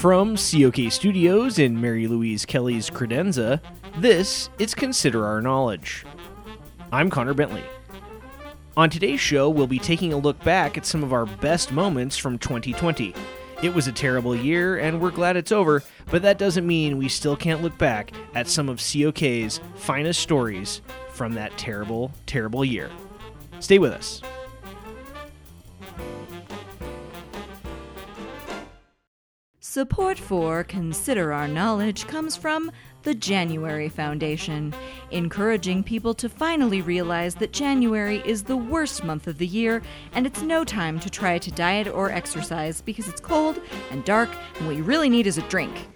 From COK Studios in Mary Louise Kelly's credenza, this is Consider Our Knowledge. I'm Connor Bentley. On today's show, we'll be taking a look back at some of our best moments from 2020. It was a terrible year, and we're glad it's over, but that doesn't mean we still can't look back at some of COK's finest stories from that terrible, terrible year. Stay with us. Support for Consider Our Knowledge comes from the January Foundation, encouraging people to finally realize that January is the worst month of the year and it's no time to try to diet or exercise because it's cold and dark and what you really need is a drink.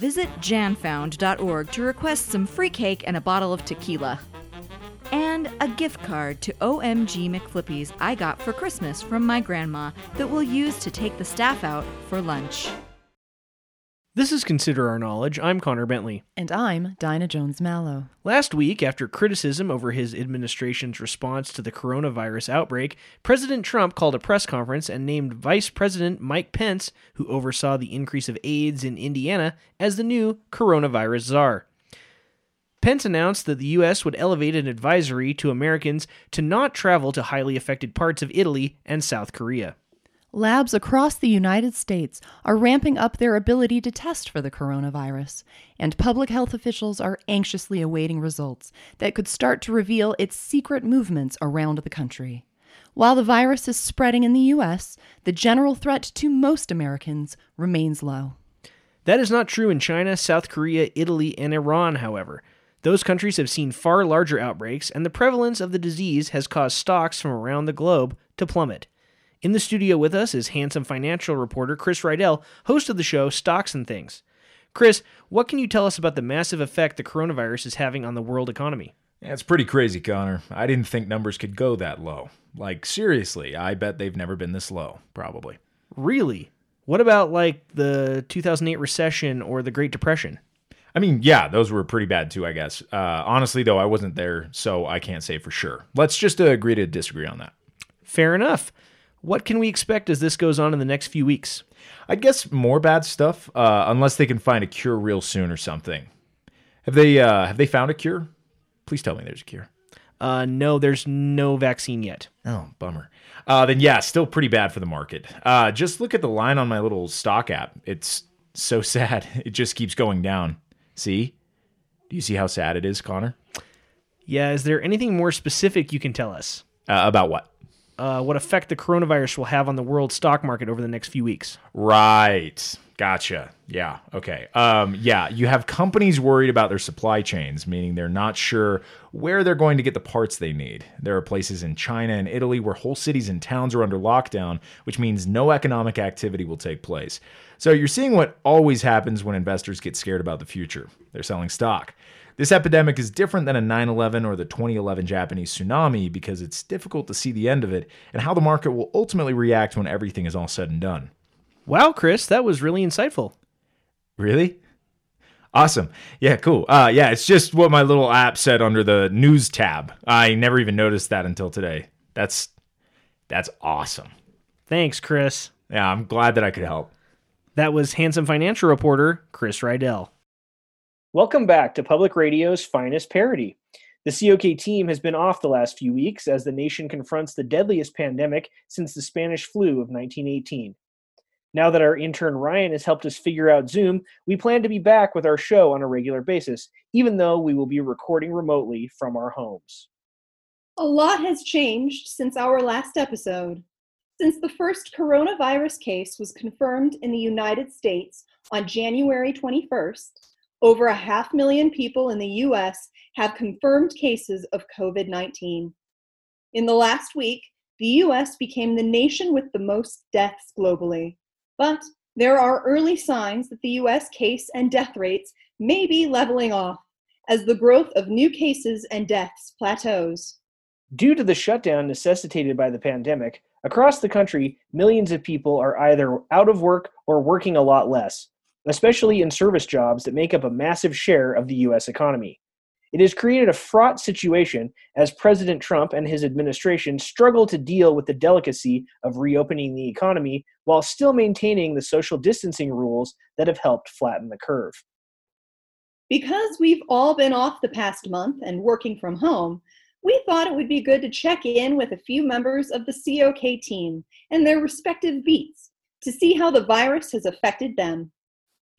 Visit janfound.org to request some free cake and a bottle of tequila. And a gift card to OMG McFlippies I got for Christmas from my grandma that we'll use to take the staff out for lunch. This is Consider Our Knowledge. I'm Connor Bentley. And I'm Dinah Jones Mallow. Last week, after criticism over his administration's response to the coronavirus outbreak, President Trump called a press conference and named Vice President Mike Pence, who oversaw the increase of AIDS in Indiana, as the new coronavirus czar. Pence announced that the U.S. would elevate an advisory to Americans to not travel to highly affected parts of Italy and South Korea. Labs across the United States are ramping up their ability to test for the coronavirus, and public health officials are anxiously awaiting results that could start to reveal its secret movements around the country. While the virus is spreading in the U.S., the general threat to most Americans remains low. That is not true in China, South Korea, Italy, and Iran, however. Those countries have seen far larger outbreaks, and the prevalence of the disease has caused stocks from around the globe to plummet. In the studio with us is handsome financial reporter Chris Rydell, host of the show Stocks and Things. Chris, what can you tell us about the massive effect the coronavirus is having on the world economy? Yeah, it's pretty crazy, Connor. I didn't think numbers could go that low. Like, seriously, I bet they've never been this low, probably. Really? What about like the 2008 recession or the Great Depression? I mean, yeah, those were pretty bad too, I guess. Uh, honestly, though, I wasn't there, so I can't say for sure. Let's just uh, agree to disagree on that. Fair enough. What can we expect as this goes on in the next few weeks? I guess more bad stuff, uh, unless they can find a cure real soon or something. Have they uh, have they found a cure? Please tell me there's a cure. Uh, no, there's no vaccine yet. Oh, bummer. Uh, then yeah, still pretty bad for the market. Uh, just look at the line on my little stock app. It's so sad. It just keeps going down. See? Do you see how sad it is, Connor? Yeah. Is there anything more specific you can tell us? Uh, about what? Uh, what effect the coronavirus will have on the world stock market over the next few weeks. Right. Gotcha. Yeah. Okay. Um, yeah. You have companies worried about their supply chains, meaning they're not sure where they're going to get the parts they need. There are places in China and Italy where whole cities and towns are under lockdown, which means no economic activity will take place. So you're seeing what always happens when investors get scared about the future. They're selling stock. This epidemic is different than a 9 11 or the 2011 Japanese tsunami because it's difficult to see the end of it and how the market will ultimately react when everything is all said and done. Wow, Chris, that was really insightful. Really? Awesome. Yeah, cool. Uh, yeah, it's just what my little app said under the news tab. I never even noticed that until today. That's that's awesome. Thanks, Chris. Yeah, I'm glad that I could help. That was handsome financial reporter Chris Rydell. Welcome back to Public Radio's finest parody. The COK team has been off the last few weeks as the nation confronts the deadliest pandemic since the Spanish flu of 1918. Now that our intern Ryan has helped us figure out Zoom, we plan to be back with our show on a regular basis, even though we will be recording remotely from our homes. A lot has changed since our last episode. Since the first coronavirus case was confirmed in the United States on January 21st, over a half million people in the US have confirmed cases of COVID 19. In the last week, the US became the nation with the most deaths globally. But there are early signs that the US case and death rates may be leveling off as the growth of new cases and deaths plateaus. Due to the shutdown necessitated by the pandemic, across the country, millions of people are either out of work or working a lot less, especially in service jobs that make up a massive share of the US economy. It has created a fraught situation as President Trump and his administration struggle to deal with the delicacy of reopening the economy while still maintaining the social distancing rules that have helped flatten the curve. Because we've all been off the past month and working from home, we thought it would be good to check in with a few members of the COK team and their respective beats to see how the virus has affected them.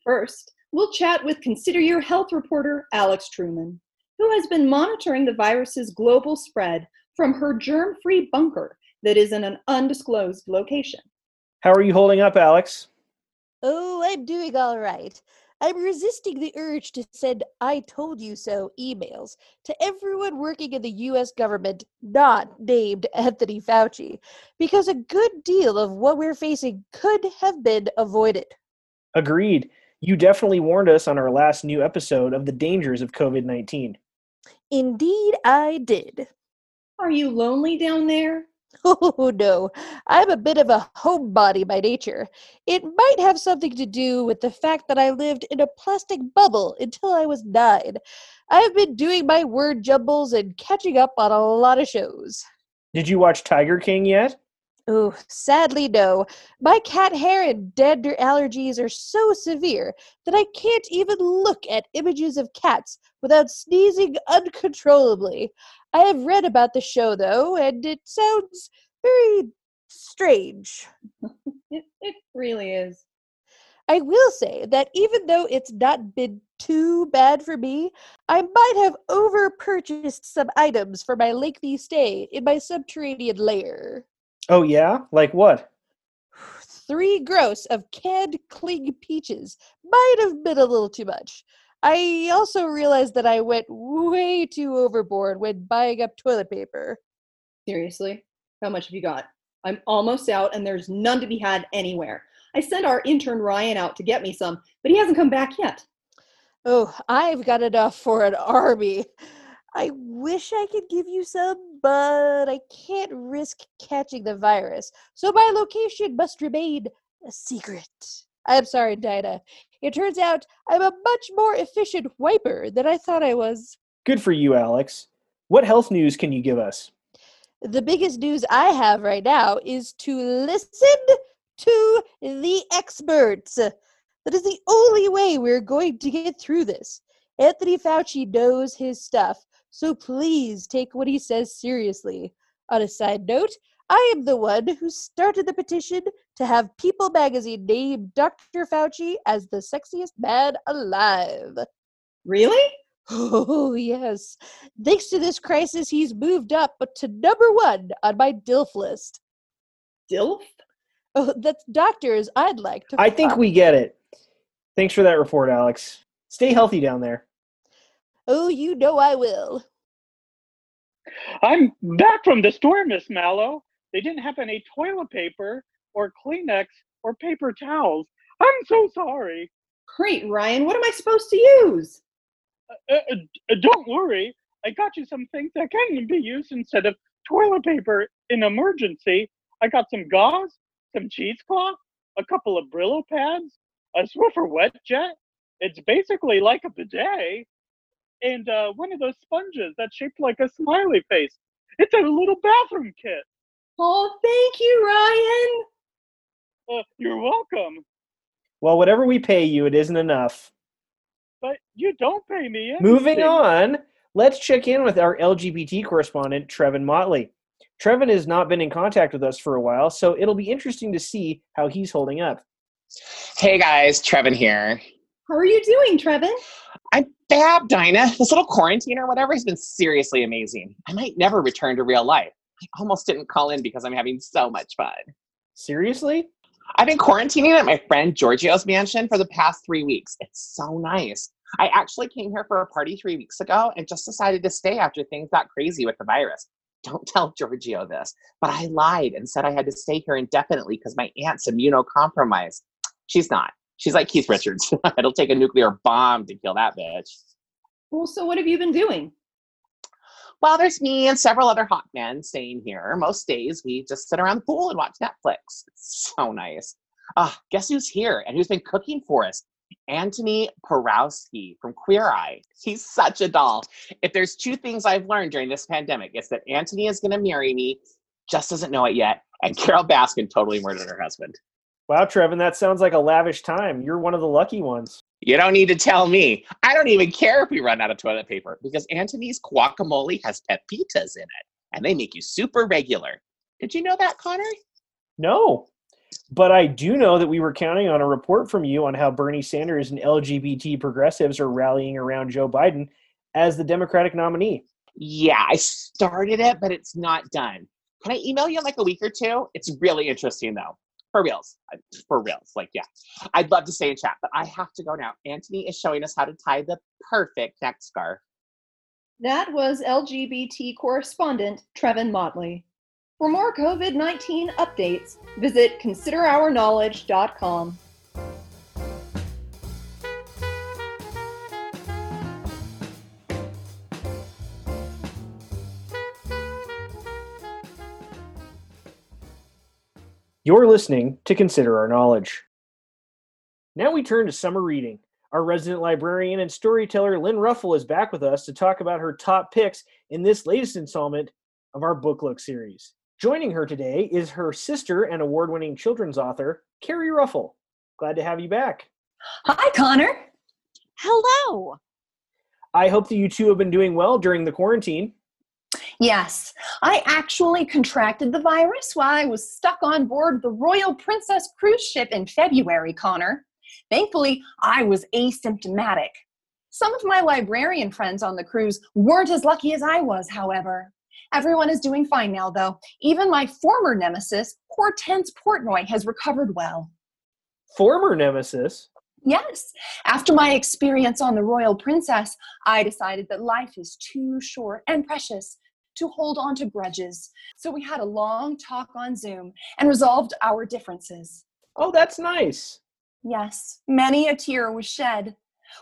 First, we'll chat with Consider Your Health reporter Alex Truman, who has been monitoring the virus's global spread from her germ free bunker that is in an undisclosed location. How are you holding up, Alex? Oh, I'm doing all right. I'm resisting the urge to send I told you so emails to everyone working in the US government not named Anthony Fauci because a good deal of what we're facing could have been avoided. Agreed. You definitely warned us on our last new episode of the dangers of COVID 19. Indeed, I did. Are you lonely down there? Oh, no. I'm a bit of a homebody by nature. It might have something to do with the fact that I lived in a plastic bubble until I was nine. I've been doing my word jumbles and catching up on a lot of shows. Did you watch Tiger King yet? Oh, sadly, no. My cat hair and dander allergies are so severe that I can't even look at images of cats without sneezing uncontrollably. I have read about the show, though, and it sounds very strange. It, it really is. I will say that even though it's not been too bad for me, I might have over purchased some items for my lengthy stay in my subterranean lair. Oh, yeah? Like what? Three gross of canned cling peaches might have been a little too much. I also realized that I went way too overboard when buying up toilet paper. Seriously? How much have you got? I'm almost out and there's none to be had anywhere. I sent our intern Ryan out to get me some, but he hasn't come back yet. Oh, I've got enough for an army. I wish I could give you some, but I can't risk catching the virus, so my location must remain a secret. I'm sorry, Dinah. It turns out I'm a much more efficient wiper than I thought I was. Good for you, Alex. What health news can you give us? The biggest news I have right now is to listen to the experts. That is the only way we're going to get through this. Anthony Fauci knows his stuff, so please take what he says seriously. On a side note, I am the one who started the petition to have People magazine name Dr. Fauci as the sexiest man alive. Really? Oh, yes. Thanks to this crisis, he's moved up to number one on my DILF list. DILF? Oh, that's doctors I'd like to. I think we get it. Thanks for that report, Alex. Stay healthy down there. Oh, you know I will. I'm back from the store, Miss Mallow. They didn't have any toilet paper or Kleenex or paper towels. I'm so sorry. Great, Ryan. What am I supposed to use? Uh, uh, uh, don't worry. I got you some things that can be used instead of toilet paper in emergency. I got some gauze, some cheesecloth, a couple of Brillo pads, a Swiffer wet jet. It's basically like a bidet, and uh, one of those sponges that's shaped like a smiley face. It's a little bathroom kit. Oh, thank you, Ryan. Uh, you're welcome, Well, whatever we pay you, it isn't enough. but you don't pay me anything. Moving on, let's check in with our LGBT correspondent, Trevin Motley. Trevin has not been in contact with us for a while, so it'll be interesting to see how he's holding up. Hey guys, Trevin here. How are you doing, Trevin? I'm fab, Dinah. This little quarantine or whatever has been seriously amazing. I might never return to real life. I almost didn't call in because I'm having so much fun. Seriously? I've been quarantining at my friend Giorgio's mansion for the past three weeks. It's so nice. I actually came here for a party three weeks ago and just decided to stay after things got crazy with the virus. Don't tell Giorgio this, but I lied and said I had to stay here indefinitely because my aunt's immunocompromised. She's not. She's like Keith Richards. It'll take a nuclear bomb to kill that bitch. Well, so what have you been doing? Well, there's me and several other hot men staying here. Most days we just sit around the pool and watch Netflix. It's so nice. Ah, guess who's here and who's been cooking for us? Antoni Porowski from Queer Eye. He's such a doll. If there's two things I've learned during this pandemic, it's that Anthony is going to marry me, just doesn't know it yet, and Carole Baskin totally murdered her husband. Wow, Trevin, that sounds like a lavish time. You're one of the lucky ones. You don't need to tell me. I don't even care if we run out of toilet paper because Anthony's guacamole has pepitas in it, and they make you super regular. Did you know that, Connor? No. But I do know that we were counting on a report from you on how Bernie Sanders and LGBT progressives are rallying around Joe Biden as the Democratic nominee. Yeah, I started it, but it's not done. Can I email you in like a week or two? It's really interesting though. For reals. For reals. Like, yeah. I'd love to stay in chat, but I have to go now. Anthony is showing us how to tie the perfect neck scarf. That was LGBT correspondent Trevin Motley. For more COVID 19 updates, visit considerourknowledge.com. You're listening to Consider Our Knowledge. Now we turn to summer reading. Our resident librarian and storyteller Lynn Ruffle is back with us to talk about her top picks in this latest installment of our Book Look series. Joining her today is her sister and award winning children's author, Carrie Ruffle. Glad to have you back. Hi, Connor. Hello. I hope that you two have been doing well during the quarantine. Yes, I actually contracted the virus while I was stuck on board the Royal Princess cruise ship in February, Connor. Thankfully, I was asymptomatic. Some of my librarian friends on the cruise weren't as lucky as I was, however. Everyone is doing fine now, though. Even my former nemesis, Hortense Portnoy, has recovered well. Former nemesis? Yes, after my experience on the Royal Princess, I decided that life is too short and precious to hold on to grudges. So we had a long talk on Zoom and resolved our differences. Oh, that's nice. Yes, many a tear was shed.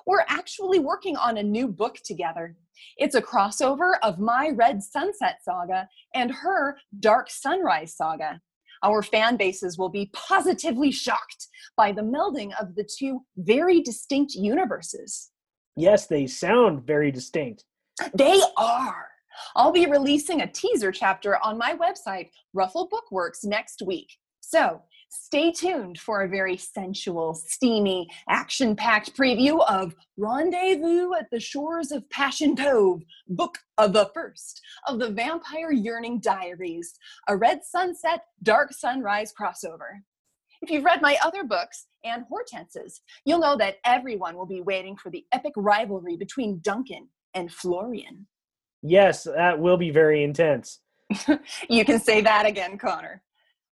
We're actually working on a new book together. It's a crossover of my Red Sunset saga and her Dark Sunrise saga. Our fan bases will be positively shocked by the melding of the two very distinct universes. Yes, they sound very distinct. They are. I'll be releasing a teaser chapter on my website, Ruffle Bookworks, next week. So stay tuned for a very sensual, steamy, action packed preview of Rendezvous at the Shores of Passion Cove, Book of the First of the Vampire Yearning Diaries, a Red Sunset, Dark Sunrise crossover. If you've read my other books and Hortense's, you'll know that everyone will be waiting for the epic rivalry between Duncan and Florian. Yes, that will be very intense. you can say that again, Connor.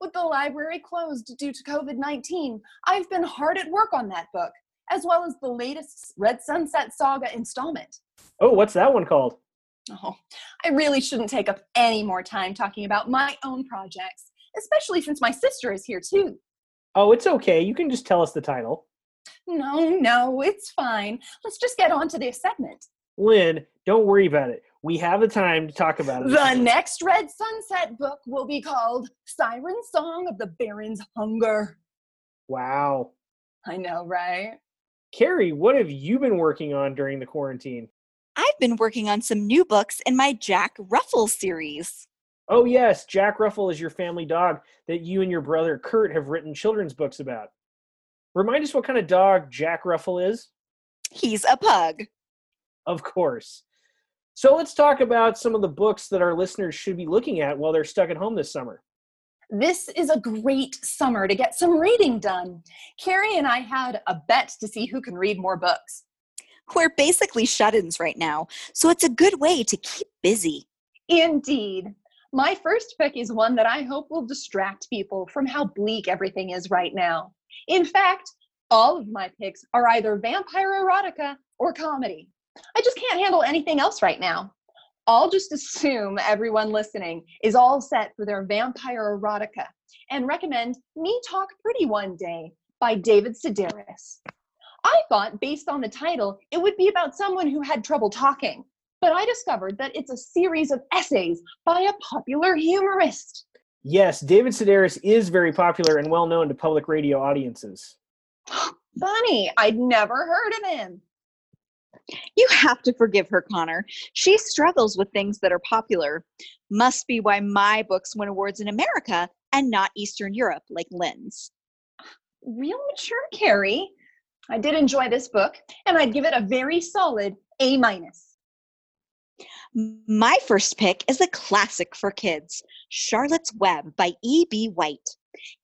With the library closed due to COVID 19, I've been hard at work on that book, as well as the latest Red Sunset Saga installment. Oh, what's that one called? Oh, I really shouldn't take up any more time talking about my own projects, especially since my sister is here too. Oh, it's okay. You can just tell us the title. No, no, it's fine. Let's just get on to the segment. Lynn, don't worry about it. We have the time to talk about it. The next Red Sunset book will be called Siren Song of the Baron's Hunger. Wow. I know, right? Carrie, what have you been working on during the quarantine? I've been working on some new books in my Jack Ruffle series. Oh, yes, Jack Ruffle is your family dog that you and your brother Kurt have written children's books about. Remind us what kind of dog Jack Ruffle is? He's a pug. Of course. So let's talk about some of the books that our listeners should be looking at while they're stuck at home this summer. This is a great summer to get some reading done. Carrie and I had a bet to see who can read more books. We're basically shut ins right now, so it's a good way to keep busy. Indeed. My first pick is one that I hope will distract people from how bleak everything is right now. In fact, all of my picks are either vampire erotica or comedy. I just can't handle anything else right now. I'll just assume everyone listening is all set for their vampire erotica and recommend Me Talk Pretty One Day by David Sedaris. I thought, based on the title, it would be about someone who had trouble talking, but I discovered that it's a series of essays by a popular humorist. Yes, David Sedaris is very popular and well known to public radio audiences. Funny, I'd never heard of him. You have to forgive her, Connor. She struggles with things that are popular. Must be why my books win awards in America and not Eastern Europe like Lynn's. Real mature, Carrie. I did enjoy this book, and I'd give it a very solid A minus. My first pick is a classic for kids Charlotte's Web by E.B. White.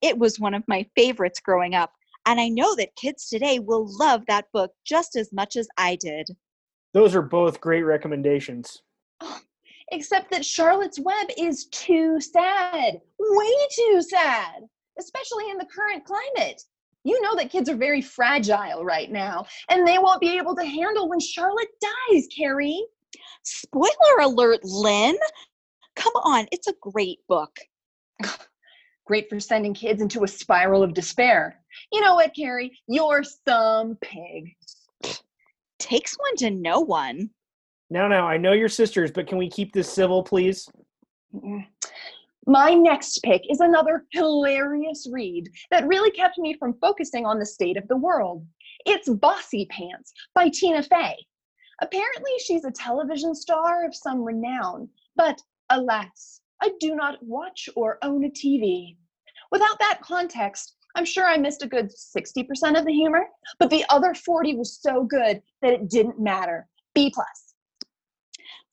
It was one of my favorites growing up, and I know that kids today will love that book just as much as I did. Those are both great recommendations. Oh, except that Charlotte's Web is too sad. Way too sad. Especially in the current climate. You know that kids are very fragile right now, and they won't be able to handle when Charlotte dies, Carrie. Spoiler alert, Lynn! Come on, it's a great book. Great for sending kids into a spiral of despair. You know what, Carrie? You're some pig. Takes one to know one. Now, now, I know your sisters, but can we keep this civil, please? My next pick is another hilarious read that really kept me from focusing on the state of the world. It's Bossypants by Tina Fey. Apparently, she's a television star of some renown, but alas, I do not watch or own a TV. Without that context, I'm sure I missed a good 60% of the humor, but the other 40 was so good that it didn't matter. B plus.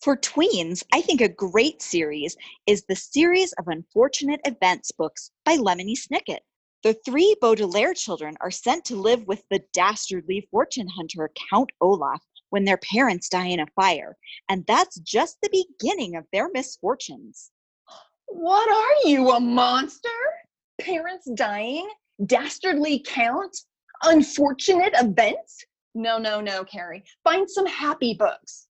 For tweens, I think a great series is the series of unfortunate events books by Lemony Snicket. The three Baudelaire children are sent to live with the dastardly fortune hunter Count Olaf when their parents die in a fire, and that's just the beginning of their misfortunes. What are you, a monster? Parents dying? Dastardly count? Unfortunate events? No, no, no, Carrie. Find some happy books.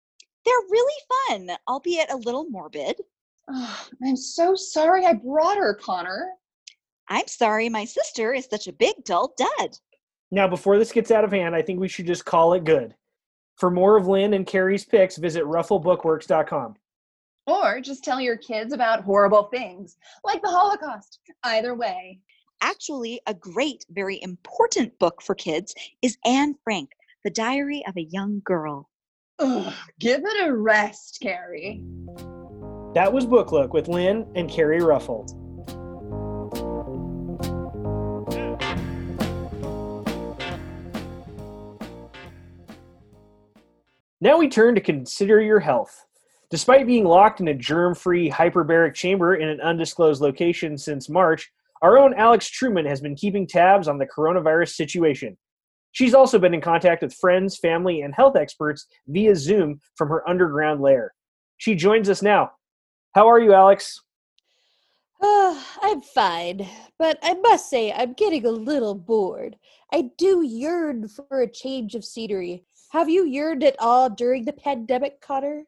They're really fun, albeit a little morbid. Oh, I'm so sorry I brought her, Connor. I'm sorry my sister is such a big dull dud. Now, before this gets out of hand, I think we should just call it good. For more of Lynn and Carrie's picks, visit rufflebookworks.com. Or just tell your kids about horrible things, like the Holocaust. Either way. Actually, a great, very important book for kids is Anne Frank, The Diary of a Young Girl. Ugh, give it a rest, Carrie. That was Book Look with Lynn and Carrie Ruffle. Now we turn to consider your health. Despite being locked in a germ free hyperbaric chamber in an undisclosed location since March, our own Alex Truman has been keeping tabs on the coronavirus situation. She's also been in contact with friends, family, and health experts via Zoom from her underground lair. She joins us now. How are you, Alex? Uh, I'm fine, but I must say I'm getting a little bored. I do yearn for a change of scenery. Have you yearned at all during the pandemic, Connor?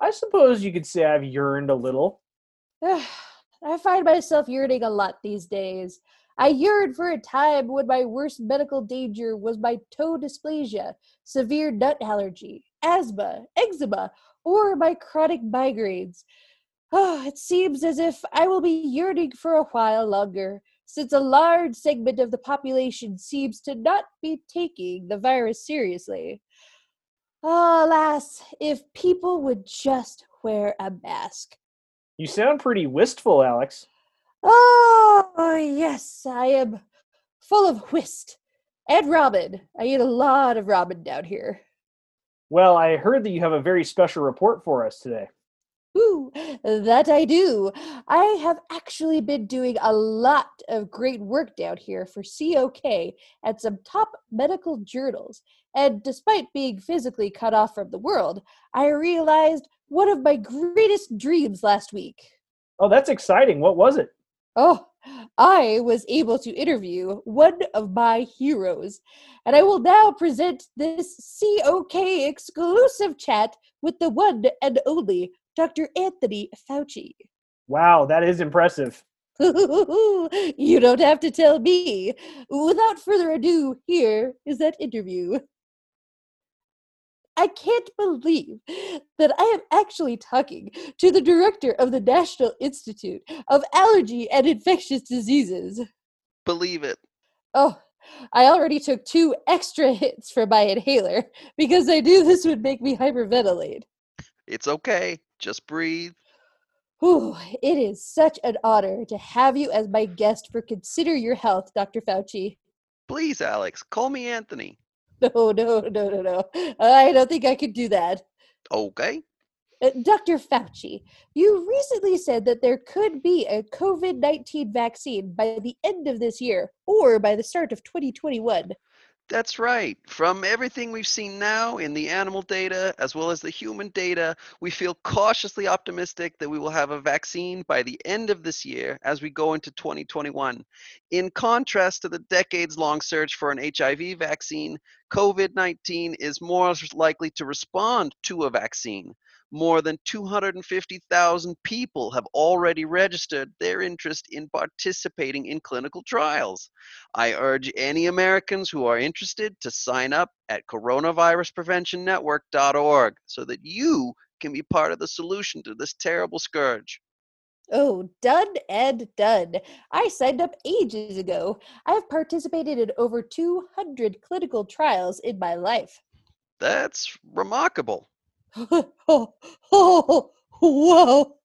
I suppose you could say I've yearned a little. I find myself yearning a lot these days. I yearned for a time when my worst medical danger was my toe dysplasia, severe nut allergy, asthma, eczema, or my chronic migraines. Oh, it seems as if I will be yearning for a while longer, since a large segment of the population seems to not be taking the virus seriously. Alas, if people would just wear a mask. You sound pretty wistful, Alex. Oh, yes, I am full of whist and ramen. I eat a lot of ramen down here. Well, I heard that you have a very special report for us today. That I do. I have actually been doing a lot of great work down here for COK at some top medical journals. And despite being physically cut off from the world, I realized one of my greatest dreams last week. Oh, that's exciting. What was it? Oh, I was able to interview one of my heroes, and I will now present this COK exclusive chat with the one and only Dr. Anthony Fauci. Wow, that is impressive. you don't have to tell me. Without further ado, here is that interview. I can't believe that I am actually talking to the director of the National Institute of Allergy and Infectious Diseases. Believe it. Oh, I already took two extra hits for my inhaler because I knew this would make me hyperventilate. It's okay. Just breathe. Whew, it is such an honor to have you as my guest for Consider Your Health, Dr. Fauci. Please, Alex, call me Anthony. No, no, no, no, no. I don't think I could do that. Okay. Uh, Dr. Fauci, you recently said that there could be a COVID 19 vaccine by the end of this year or by the start of 2021. That's right. From everything we've seen now in the animal data as well as the human data, we feel cautiously optimistic that we will have a vaccine by the end of this year as we go into 2021. In contrast to the decades long search for an HIV vaccine, COVID 19 is more likely to respond to a vaccine more than 250,000 people have already registered their interest in participating in clinical trials. I urge any Americans who are interested to sign up at coronaviruspreventionnetwork.org so that you can be part of the solution to this terrible scourge. Oh, done and done. I signed up ages ago. I've participated in over 200 clinical trials in my life. That's remarkable. Oh, oh, whoa.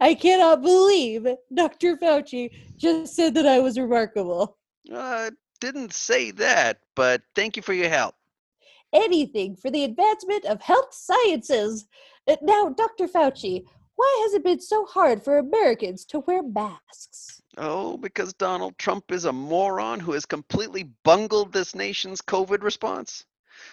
I cannot believe Dr. Fauci just said that I was remarkable. Uh, didn't say that, but thank you for your help. Anything for the advancement of health sciences. Now, Dr. Fauci, why has it been so hard for Americans to wear masks? Oh, because Donald Trump is a moron who has completely bungled this nation's COVID response?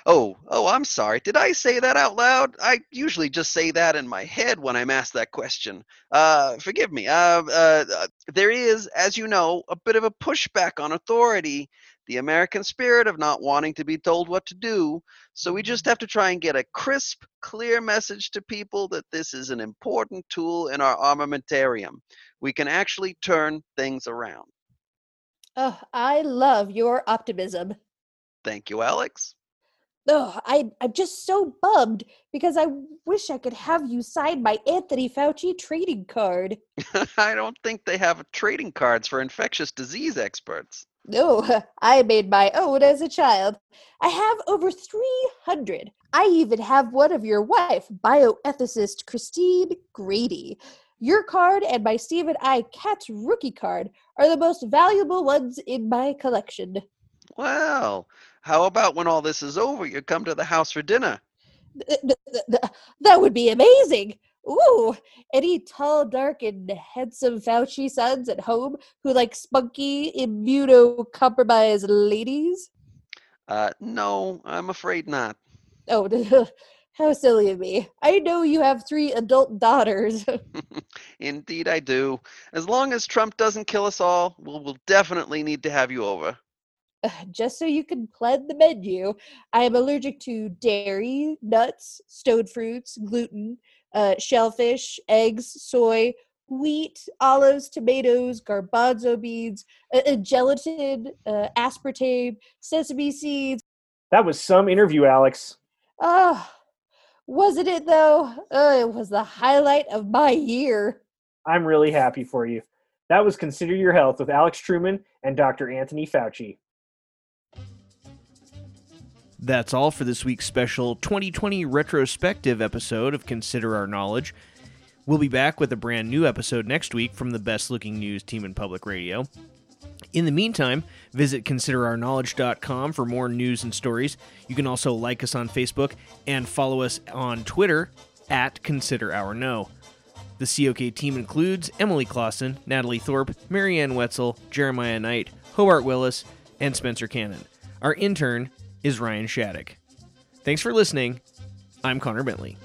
Oh, oh, I'm sorry. Did I say that out loud? I usually just say that in my head when I'm asked that question. Uh, forgive me. Uh, uh, uh, there is, as you know, a bit of a pushback on authority, the American spirit of not wanting to be told what to do. So we just have to try and get a crisp, clear message to people that this is an important tool in our armamentarium. We can actually turn things around. Oh, I love your optimism. Thank you, Alex. Oh, I, I'm just so bummed because I wish I could have you sign my Anthony Fauci trading card. I don't think they have trading cards for infectious disease experts. No, I made my own as a child. I have over 300. I even have one of your wife, bioethicist Christine Grady. Your card and my Stephen I. Katz rookie card are the most valuable ones in my collection. Well, how about when all this is over, you come to the house for dinner? Th- th- th- th- That would be amazing. Ooh, any tall, dark, and handsome Fauci sons at home who like spunky, immunocompromised ladies? Uh, no, I'm afraid not. Oh, how silly of me. I know you have three adult daughters. Indeed, I do. As long as Trump doesn't kill us all, we'll, we'll definitely need to have you over. Just so you can plan the menu, I am allergic to dairy, nuts, stone fruits, gluten, uh, shellfish, eggs, soy, wheat, olives, tomatoes, garbanzo beans, uh, uh, gelatin, uh, aspartame, sesame seeds. That was some interview, Alex. Ah, wasn't it though? Uh, it was the highlight of my year. I'm really happy for you. That was Consider Your Health with Alex Truman and Dr. Anthony Fauci. That's all for this week's special 2020 retrospective episode of Consider Our Knowledge. We'll be back with a brand new episode next week from the best looking news team in public radio. In the meantime, visit considerourknowledge.com for more news and stories. You can also like us on Facebook and follow us on Twitter at Consider Our Know. The COK team includes Emily Clausen, Natalie Thorpe, Marianne Wetzel, Jeremiah Knight, Hobart Willis, and Spencer Cannon. Our intern is Ryan Shattuck. Thanks for listening. I'm Connor Bentley.